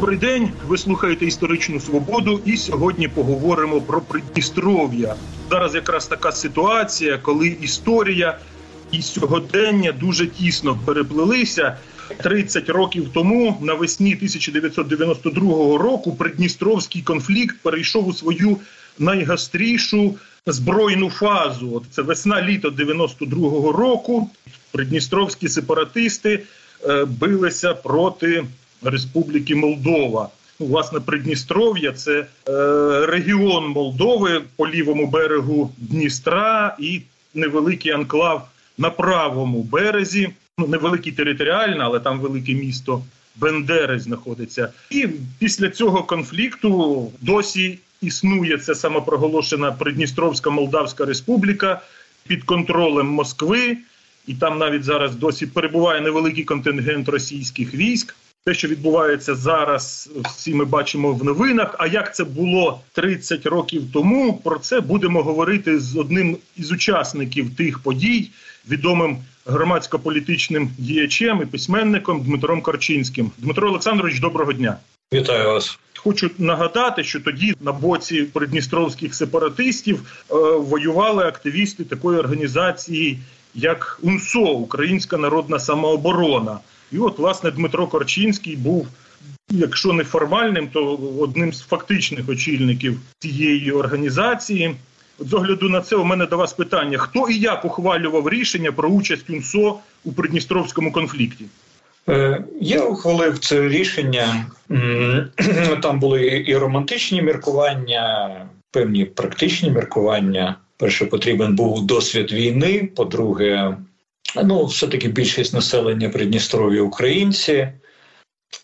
Добрий день. Ви слухаєте історичну свободу, і сьогодні поговоримо про Придністров'я. Зараз якраз така ситуація, коли історія і сьогодення дуже тісно переплелися. 30 років тому, навесні 1992 року, Придністровський конфлікт перейшов у свою найгострішу збройну фазу. От це весна літо 92-го року. Придністровські сепаратисти е, билися проти Республіки Молдова. Ну, власне, Придністров'я це е, регіон Молдови по лівому берегу Дністра і невеликий анклав на правому березі. Ну, невеликий територіально, але там велике місто Бендери знаходиться. І після цього конфлікту досі існує це самопроголошена Придністровська Молдавська Республіка під контролем Москви, і там навіть зараз досі перебуває невеликий контингент російських військ. Те, що відбувається зараз, всі ми бачимо в новинах. А як це було 30 років тому? Про це будемо говорити з одним із учасників тих подій, відомим громадсько-політичним діячем і письменником Дмитром Корчинським. Дмитро Олександрович, доброго дня. Вітаю вас. Хочу нагадати, що тоді на боці придністровських сепаратистів е, воювали активісти такої організації, як УНСО Українська Народна Самооборона. І от, власне, Дмитро Корчинський був, якщо не формальним, то одним з фактичних очільників цієї організації. От з огляду на це у мене до вас питання: хто і як ухвалював рішення про участь УНСО у Придністровському конфлікті? Е, я ухвалив це рішення. Там були і романтичні міркування, певні практичні міркування. Перше, потрібен був досвід війни. По-друге, ну, все-таки більшість населення Придністров'я українці.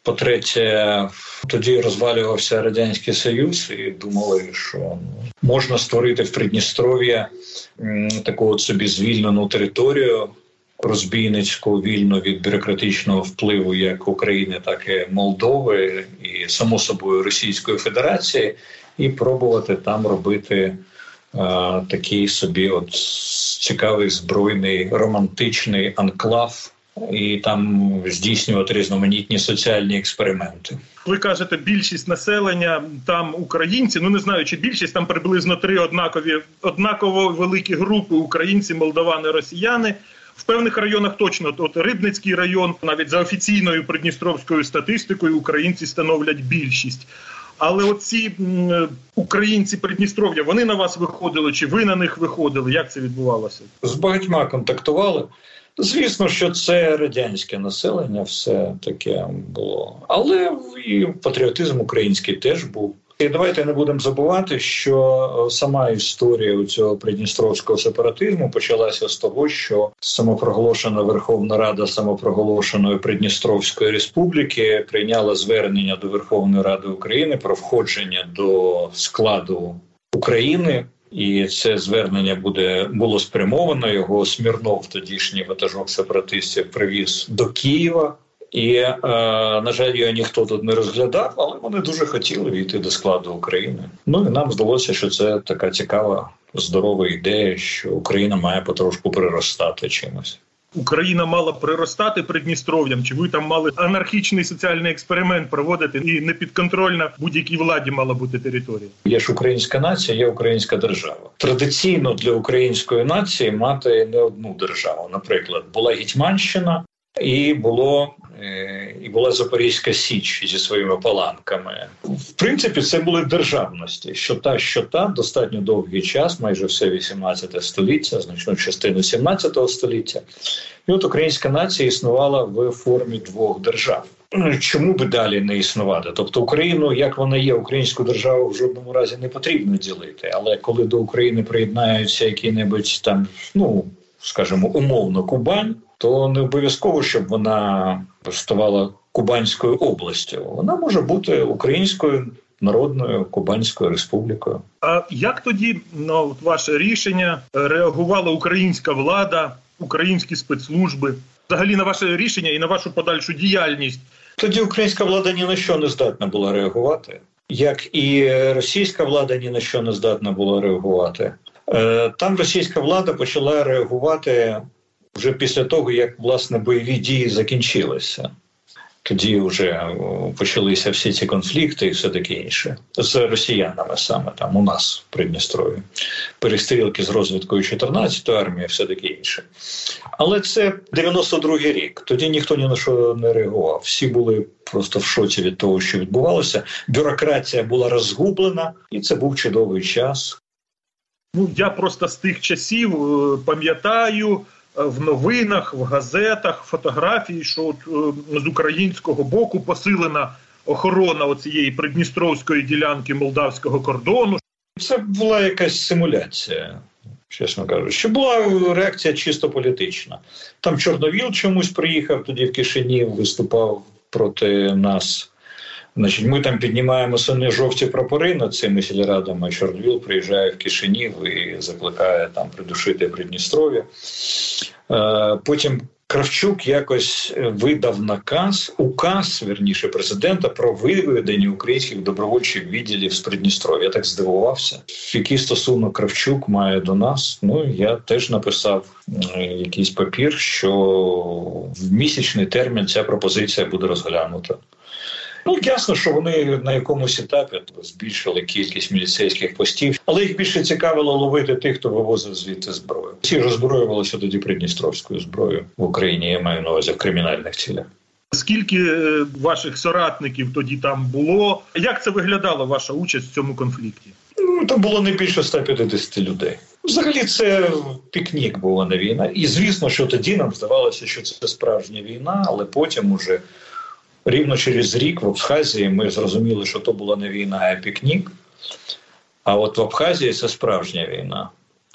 По-третє, тоді розвалювався радянський союз, і думали, що можна створити в Придністров'я таку от собі звільнену територію розбійницьку, вільну від бюрократичного впливу як України, так і Молдови, і само собою Російської Федерації, і пробувати там робити такий собі от цікавий збройний романтичний анклав і там здійснювати різноманітні соціальні експерименти. Ви кажете, більшість населення там українці. Ну не знаю, чи більшість там приблизно три однакові однаково великі групи українці, молдавани, росіяни. В певних районах точно от Рибницький район, навіть за офіційною придністровською статистикою, українці становлять більшість. Але оці українці Придністров'я вони на вас виходили, чи ви на них виходили? Як це відбувалося? З багатьма контактували. Звісно, що це радянське населення, все таке було, але і патріотизм український теж був. І давайте не будемо забувати, що сама історія у цього придністровського сепаратизму почалася з того, що самопроголошена Верховна Рада самопроголошеної Придністровської республіки прийняла звернення до Верховної Ради України про входження до складу України. І це звернення буде було спрямовано. Його Смірнов, тодішній ватажок сепаратистів, привіз до Києва. І е, на жаль, його ніхто тут не розглядав, але вони дуже хотіли війти до складу України. Ну і нам здалося, що це така цікава, здорова ідея, що Україна має потрошку приростати чимось. Україна мала приростати Придністров'ям, чи ви там мали анархічний соціальний експеримент проводити і не підконтрольна будь-якій владі мала бути територія? Є ж українська нація, є українська держава. Традиційно для української нації мати не одну державу. Наприклад, була Гетьманщина і було і була Запорізька Січ зі своїми паланками. В принципі, це були державності. Що та, що та достатньо довгий час, майже все 18 століття, значну частину 17 століття. І от українська нація існувала в формі двох держав. Чому би далі не існувати? Тобто Україну, як вона є, українську державу в жодному разі не потрібно ділити. Але коли до України приєднаються які-небудь там, ну скажімо, умовно Кубань, то не обов'язково, щоб вона ставала Кубанською областю. Вона може бути українською народною Кубанською республікою. А як тоді ну, ваше рішення реагувала українська влада, українські спецслужби? Взагалі на ваше рішення і на вашу подальшу діяльність? Тоді українська влада ні на що не здатна була реагувати, як і російська влада ні на що не здатна була реагувати. Е, там російська влада почала реагувати вже після того, як власне бойові дії закінчилися. тоді вже почалися всі ці конфлікти і все таке інше з росіянами саме там у нас в Придністрові. Перестрілки з розвідкою 14-ї армії, все таке інше. Але це 92-й рік. Тоді ніхто ні на що не реагував. Всі були просто в шоці від того, що відбувалося. Бюрократія була розгублена, і це був чудовий час. Ну я просто з тих часів е, пам'ятаю в новинах, в газетах фотографії, що от, е, з українського боку посилена охорона оцієї придністровської ділянки молдавського кордону. Це була якась симуляція. Чесно кажучи, що була реакція чисто політична. Там Чорновіл чомусь приїхав тоді в Кишинів, виступав проти нас. Значить, Ми там піднімаємо сини жовті прапори над цими сільрадами. Чорновіл приїжджає в Кишинів і закликає там придушити Придністров'я. Е, потім Кравчук якось видав наказ, указ верніше президента про виведення українських добровольчих відділів з Придністров'я. Я так здивувався. Який стосунок Кравчук має до нас? Ну я теж написав якийсь папір, що в місячний термін ця пропозиція буде розглянута. Ну ясно, що вони на якомусь етапі збільшили кількість міліцейських постів, але їх більше цікавило ловити тих, хто вивозив звідти зброю. Всі роззброювалися тоді Придністровською зброєю в Україні. Я маю на увазі в кримінальних цілях. Скільки е, ваших соратників тоді там було? Як це виглядала ваша участь в цьому конфлікті? Ну там було не більше 150 людей. Взагалі, це пікнік була не війна, і звісно, що тоді нам здавалося, що це справжня війна, але потім уже Рівно через рік в Абхазії ми зрозуміли, що то була не війна, а пікнік. А от в Абхазії це справжня війна.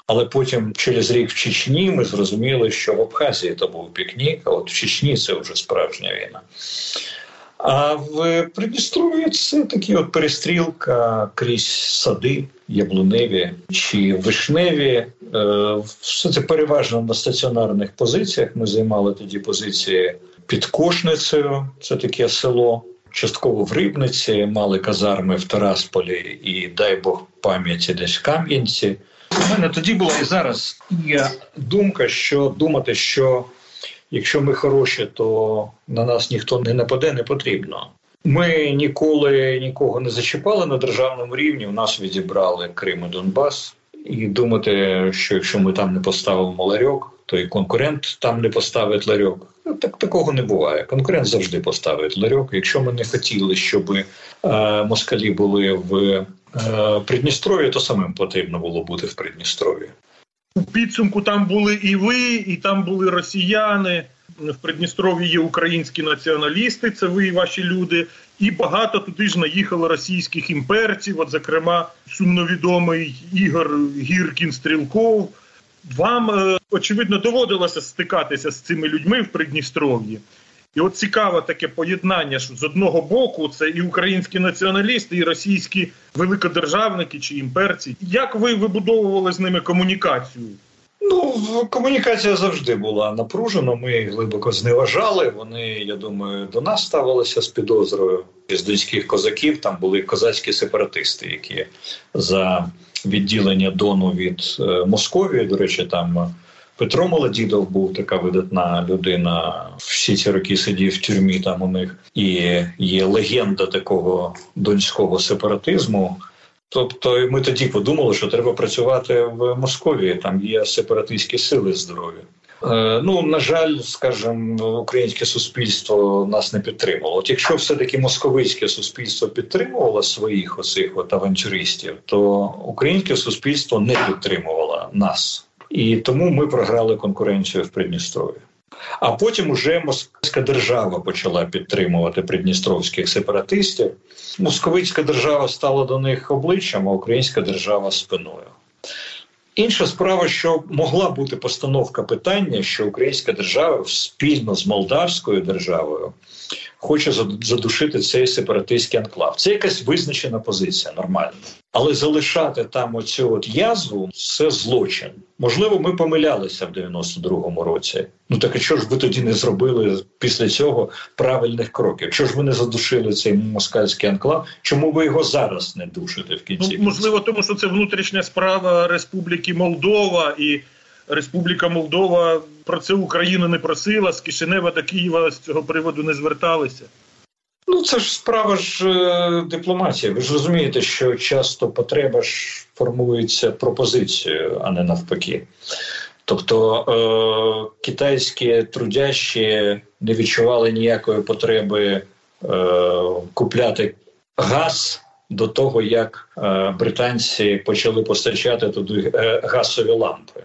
Але потім через рік в Чечні ми зрозуміли, що в Абхазії то був пікнік, а от в Чечні це вже справжня війна. А в Придністров'ї це такі от перестрілка крізь сади, яблуневі чи вишневі. Е, все це переважно на стаціонарних позиціях. Ми займали тоді позиції під Кошницею, це таке село. Частково в Рибниці мали казарми в Тарасполі і дай Бог пам'яті десь в Кам'янці. У мене тоді була і зараз є думка, що думати, що якщо ми хороші, то на нас ніхто не нападе, не потрібно. Ми ніколи нікого не зачіпали на державному рівні. У нас відібрали Крим і Донбас, і думати, що якщо ми там не поставимо ларьок, то і конкурент там не поставить ларьок. Ну, так такого не буває. Конкурент завжди поставить ларьок. Якщо ми не хотіли, щоб е, москалі були в е, Придністрові, то самим потрібно було бути в Придністрові. У підсумку там були і ви, і там були росіяни. В Придністрові є українські націоналісти, це ви і ваші люди, і багато туди ж наїхало російських імперців. От, зокрема, сумновідомий Ігор Гіркін Стрілков. Вам е, очевидно доводилося стикатися з цими людьми в Придністров'ї. І от цікаве таке поєднання, що з одного боку це і українські націоналісти, і російські великодержавники чи імперці. Як ви вибудовували з ними комунікацію? Ну, комунікація завжди була напружена. Ми глибоко зневажали. Вони, я думаю, до нас ставилися з підозрою з донських козаків. Там були козацькі сепаратисти, які за відділення Дону від е, Московії. До речі, там Петро Молодідов був така видатна людина. Всі ці роки сидів в тюрмі. Там у них і є легенда такого донського сепаратизму. Тобто, ми тоді подумали, що треба працювати в Московії. Там є сепаратистські сили здорові. Е, ну на жаль, скажімо, українське суспільство нас не підтримало. От якщо все таки московицьке суспільство підтримувало своїх оцих от авантюристів, то українське суспільство не підтримувало нас, і тому ми програли конкуренцію в Придністрові. А потім уже московська держава почала підтримувати придністровських сепаратистів. Московицька держава стала до них обличчям, а українська держава спиною. Інша справа, що могла бути постановка питання, що українська держава спільно з молдавською державою хоче задушити цей сепаратистський анклав. Це якась визначена позиція, нормальна. Але залишати там оцю от язву це злочин. Можливо, ми помилялися в 92-му році. Ну так а що ж ви тоді не зробили після цього правильних кроків? Якщо ж ви не задушили цей москальський анклав, чому ви його зараз не душите в кінці? Ну, можливо, тому що це внутрішня справа Республіки Молдова і. Республіка Молдова про це Україна не просила з Кишинева до Києва з цього приводу не зверталися. Ну, це ж справа ж е, дипломатії. Ви ж розумієте, що часто потреба ж формується пропозицією, а не навпаки. Тобто е, китайські трудящі не відчували ніякої потреби е, купляти газ до того, як е, британці почали постачати туди е, газові лампи.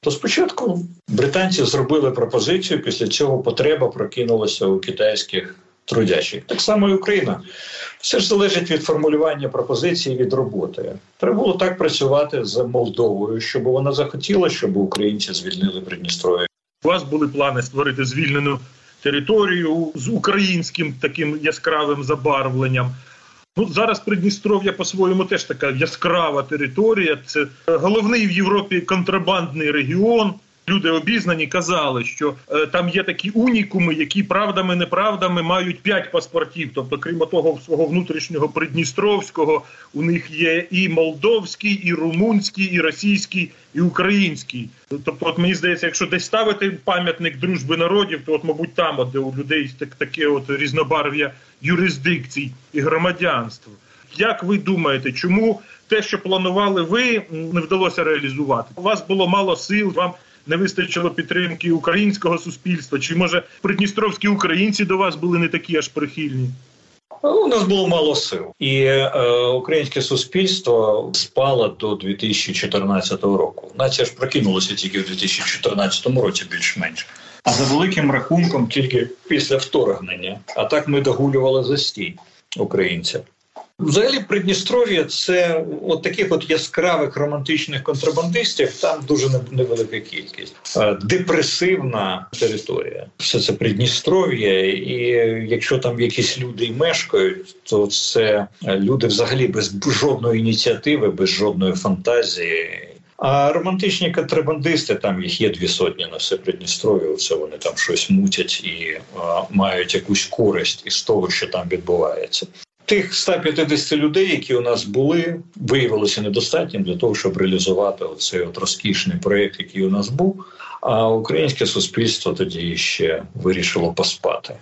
То спочатку британці зробили пропозицію, після цього потреба прокинулася у китайських трудящих. Так само і Україна. Все ж залежить від формулювання пропозиції від роботи. Треба було так працювати з Молдовою, щоб вона захотіла, щоб українці звільнили Придністров'я. У вас були плани створити звільнену територію з українським таким яскравим забарвленням. Ну зараз Придністров'я по-своєму теж така яскрава територія. Це головний в Європі контрабандний регіон. Люди обізнані казали, що е, там є такі унікуми, які правдами неправдами мають п'ять паспортів. Тобто, крім того, свого внутрішнього придністровського, у них є і молдовський, і румунський, і російський, і український. Тобто, от мені здається, якщо десь ставити пам'ятник дружби народів, то от, мабуть, там, де у людей так таке от різнобарв'я юрисдикцій і громадянства. Як ви думаєте, чому те, що планували ви, не вдалося реалізувати? У вас було мало сил вам не вистачило підтримки українського суспільства? Чи може придністровські українці до вас були не такі аж прихильні? У нас було мало сил, і е, українське суспільство спало до 2014 року. Нація ж прокинулася тільки в 2014 році, більш-менш. А за великим рахунком, тільки після вторгнення. А так ми догулювали за стій українців. Взагалі, Придністров'я це от таких от яскравих романтичних контрабандистів. Там дуже невелика кількість депресивна територія. Все це Придністров'я, і якщо там якісь люди і мешкають, то це люди взагалі без жодної ініціативи, без жодної фантазії. А романтичні контрабандисти, там їх є дві сотні на все Придністров'я. Це вони там щось мутять і а, мають якусь користь із того, що там відбувається. Тих 150 людей, які у нас були, виявилося недостатнім для того, щоб реалізувати цей от розкішний проєкт, який у нас був. А українське суспільство тоді ще вирішило поспати.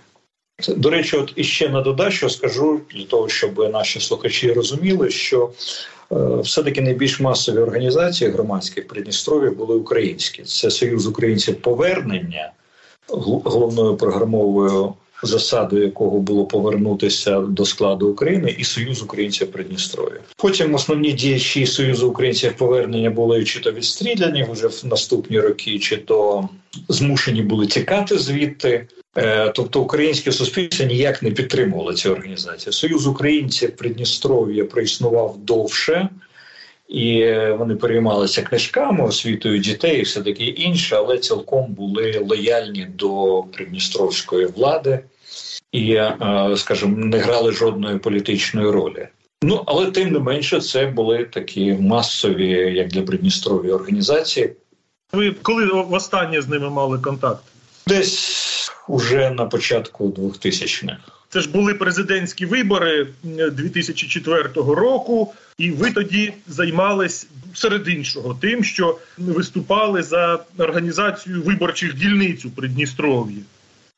До речі, от іще на додачу скажу для того, щоб наші слухачі розуміли, що е, все-таки найбільш масові організації громадські в Придністрові були українські. Це Союз українців повернення головною програмовою засадою якого було повернутися до складу України і Союз українців Придністров'я. Потім основні діячі Союзу українців повернення були чи то відстріляні вже в наступні роки, чи то змушені були тікати звідти. Е, тобто українське суспільство ніяк не підтримувало цю організацію. Союз українців Придністров'я проіснував довше, і вони переймалися книжками, освітою дітей, і все таке інше, але цілком були лояльні до придністровської влади і, е, скажімо, не грали жодної політичної ролі. Ну але тим не менше, це були такі масові, як для Придністров'я, організації. Ви коли востаннє з ними мали контакт? Десь уже на початку 2000-х. Це ж були президентські вибори 2004 року, і ви тоді займались серед іншого тим, що виступали за організацію виборчих дільниць у Придністров'ї.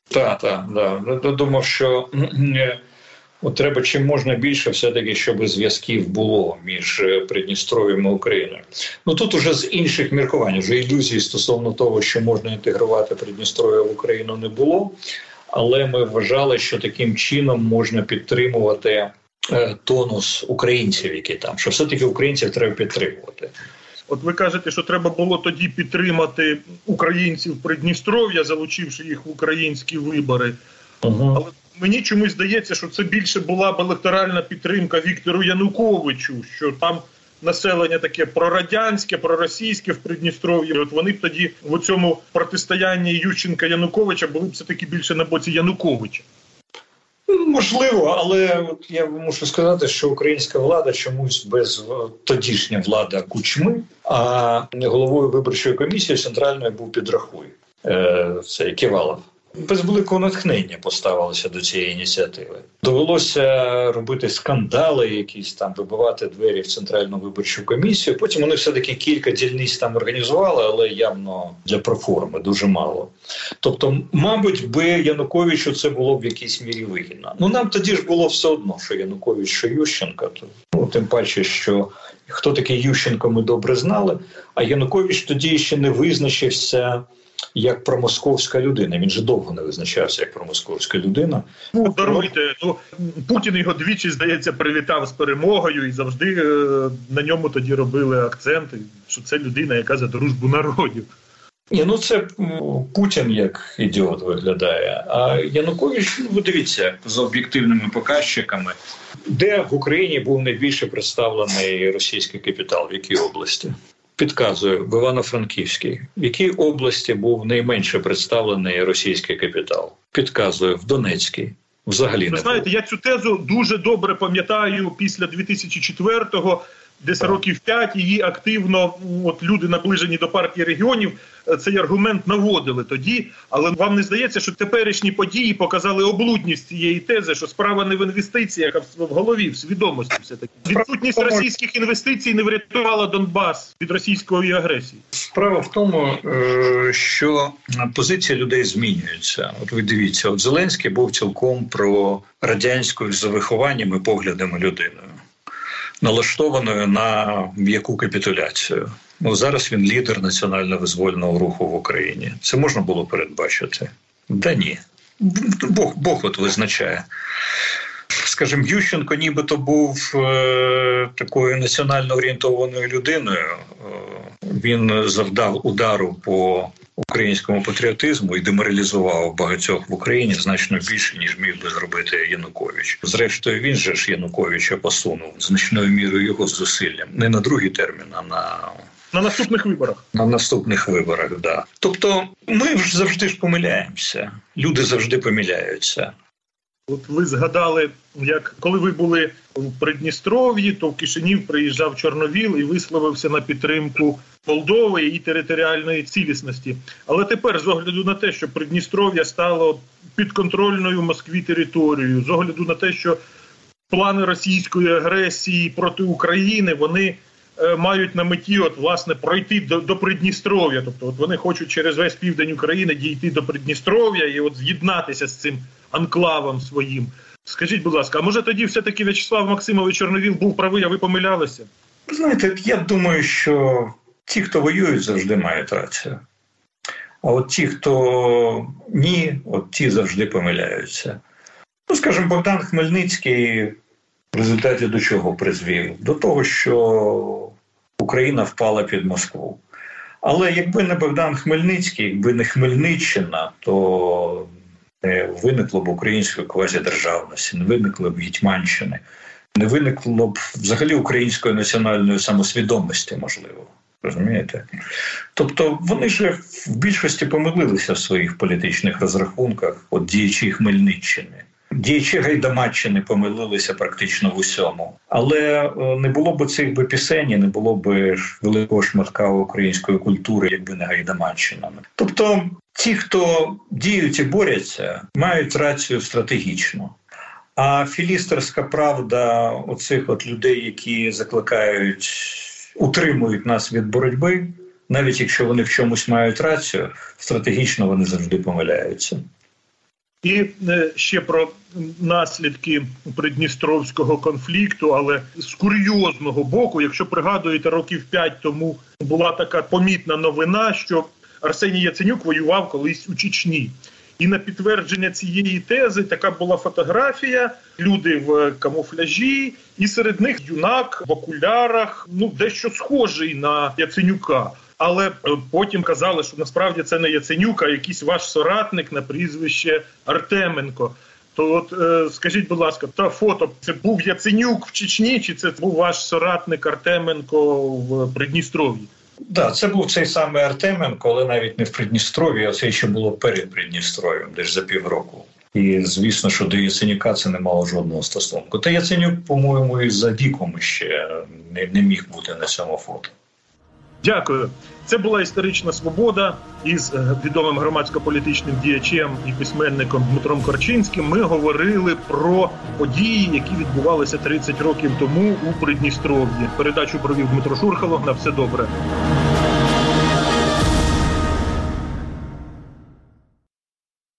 Так, так, да. Думав, що от треба чим можна більше, все таки, щоб зв'язків було між е, Придністров'ям і Україною. Ну тут уже з інших міркувань вже ілюзій стосовно того, що можна інтегрувати Придністров'я в Україну, не було. Але ми вважали, що таким чином можна підтримувати е, тонус українців, які там що все таки українців треба підтримувати. От ви кажете, що треба було тоді підтримати українців Придністров'я, залучивши їх в українські вибори. Угу. Але мені чомусь здається, що це більше була б електоральна підтримка Віктору Януковичу, що там населення таке прорадянське, проросійське в Придністров'ї. От вони б тоді в цьому протистоянні Ющенка Януковича були б все таки більше на боці Януковича. Можливо, але я мушу сказати, що українська влада чомусь без тодішня влада кучми, а головою виборчої комісії центральної був підрахуй е, це Ківалов. Без великого натхнення поставилися до цієї ініціативи. Довелося робити скандали, якісь там вибивати двері в центральну виборчу комісію. Потім вони все таки кілька дільниць там організували, але явно для проформи дуже мало. Тобто, мабуть, би Януковичу це було б в якійсь мірі вигідно. Ну нам тоді ж було все одно, що Янукович, що Ющенка, то ну тим паче, що хто такий Ющенко, ми добре знали. А Янукович тоді ще не визначився як промосковська людина. Він же довго не визначався як промосковська людина. Ну даруйте, ну Путін його двічі здається привітав з перемогою, і завжди е, на ньому тоді робили акценти, що це людина, яка за дружбу народів. Ні, ну це Путін як ідіот виглядає. А Янукович, ну ви дивіться, за об'єктивними показчиками, де в Україні був найбільше представлений російський капітал, в якій області? Підказую в Івано-Франківській, в якій області був найменше представлений російський капітал. Підказую в Донецькій. Взагалі Ви знаєте, я цю тезу дуже добре пам'ятаю після 2004-го, десь років п'ять її активно от люди наближені до партії регіонів цей аргумент наводили тоді. Але вам не здається, що теперішні події показали облудність цієї тези, що справа не в інвестиціях, а в голові, в свідомості, все таки відсутність російських інвестицій не врятувала Донбас від російської агресії. Справа в тому, е, що позиція людей змінюється. От ви дивіться, от Зеленський був цілком про радянську за вихованням і поглядами людиною. Налаштованою на м'яку капітуляцію, Ну зараз він лідер національно-визвольного руху в Україні. Це можна було передбачити? Да ні. Бог Бог от визначає. Скажімо, Ющенко нібито був е, такою національно орієнтованою людиною. Е, він завдав удару по українському патріотизму і деморалізував багатьох в Україні значно більше ніж міг би зробити Янукович. Зрештою, він же ж Януковича посунув значною мірою його зусиллям не на другий термін, а на на наступних виборах. На наступних виборах, да. Тобто, ми ж завжди ж помиляємося. Люди завжди помиляються. От ви згадали, як коли ви були в Придністров'ї, то в Кишинів приїжджав Чорновіл і висловився на підтримку Молдови і територіальної цілісності. Але тепер, з огляду на те, що Придністров'я стало підконтрольною Москві територією, з огляду на те, що плани російської агресії проти України вони Е, мають на меті от власне пройти до до Придністров'я. Тобто, от вони хочуть через весь південь України дійти до Придністров'я і от з'єднатися з цим анклавом своїм. Скажіть, будь ласка, а може тоді все-таки В'ячеслав Максимович Чорновіл був правий, а ви помилялися? Знаєте, я думаю, що ті, хто воюють, завжди мають рацію. А от ті, хто ні, от ті завжди помиляються. Ну, скажімо, Богдан Хмельницький в результаті до чого призвів? До того, що Україна впала під Москву. Але якби не Богдан Хмельницький, якби не Хмельниччина, то виникло б української квазідержавності, не виникло б Гетьманщини, не виникло б взагалі української національної самосвідомості, можливо. Розумієте? Тобто вони ж в більшості помилилися в своїх політичних розрахунках, от діячі Хмельниччини. Діячі Гайдамаччини помилилися практично в усьому, але е, не було б цих би пісень, не було б великого шматка української культури, якби не Гайдамаччина. Тобто, ті, хто діють і борються, мають рацію стратегічно. А філістерська правда оцих от людей, які закликають, утримують нас від боротьби, навіть якщо вони в чомусь мають рацію, стратегічно вони завжди помиляються. І е, ще про наслідки придністровського конфлікту, але з курйозного боку, якщо пригадуєте, років п'ять тому була така помітна новина, що Арсеній Яценюк воював колись у Чечні. І на підтвердження цієї тези така була фотографія: люди в камуфляжі, і серед них юнак в окулярах, ну дещо схожий на Яценюка. Але е, потім казали, що насправді це не Яценюк, а якийсь ваш соратник на прізвище Артеменко. То от е, скажіть, будь ласка, та фото це був Яценюк в Чечні, чи це був ваш соратник Артеменко в Придністров'ї? Так, да, це був цей самий Артеменко, але навіть не в Придністров'ї, а це ще було перед Придністров'ям, десь за півроку. І звісно, що до Яценюка це не мало жодного стосунку. Та Яценюк, по-моєму, і за віком ще не, не міг бути на цьому фото. Дякую. Це була історична свобода із е, відомим громадсько-політичним діячем і письменником Дмитром Корчинським. Ми говорили про події, які відбувалися 30 років тому у Придністров'ї. Передачу провів Дмитро Шурхало. На все добре.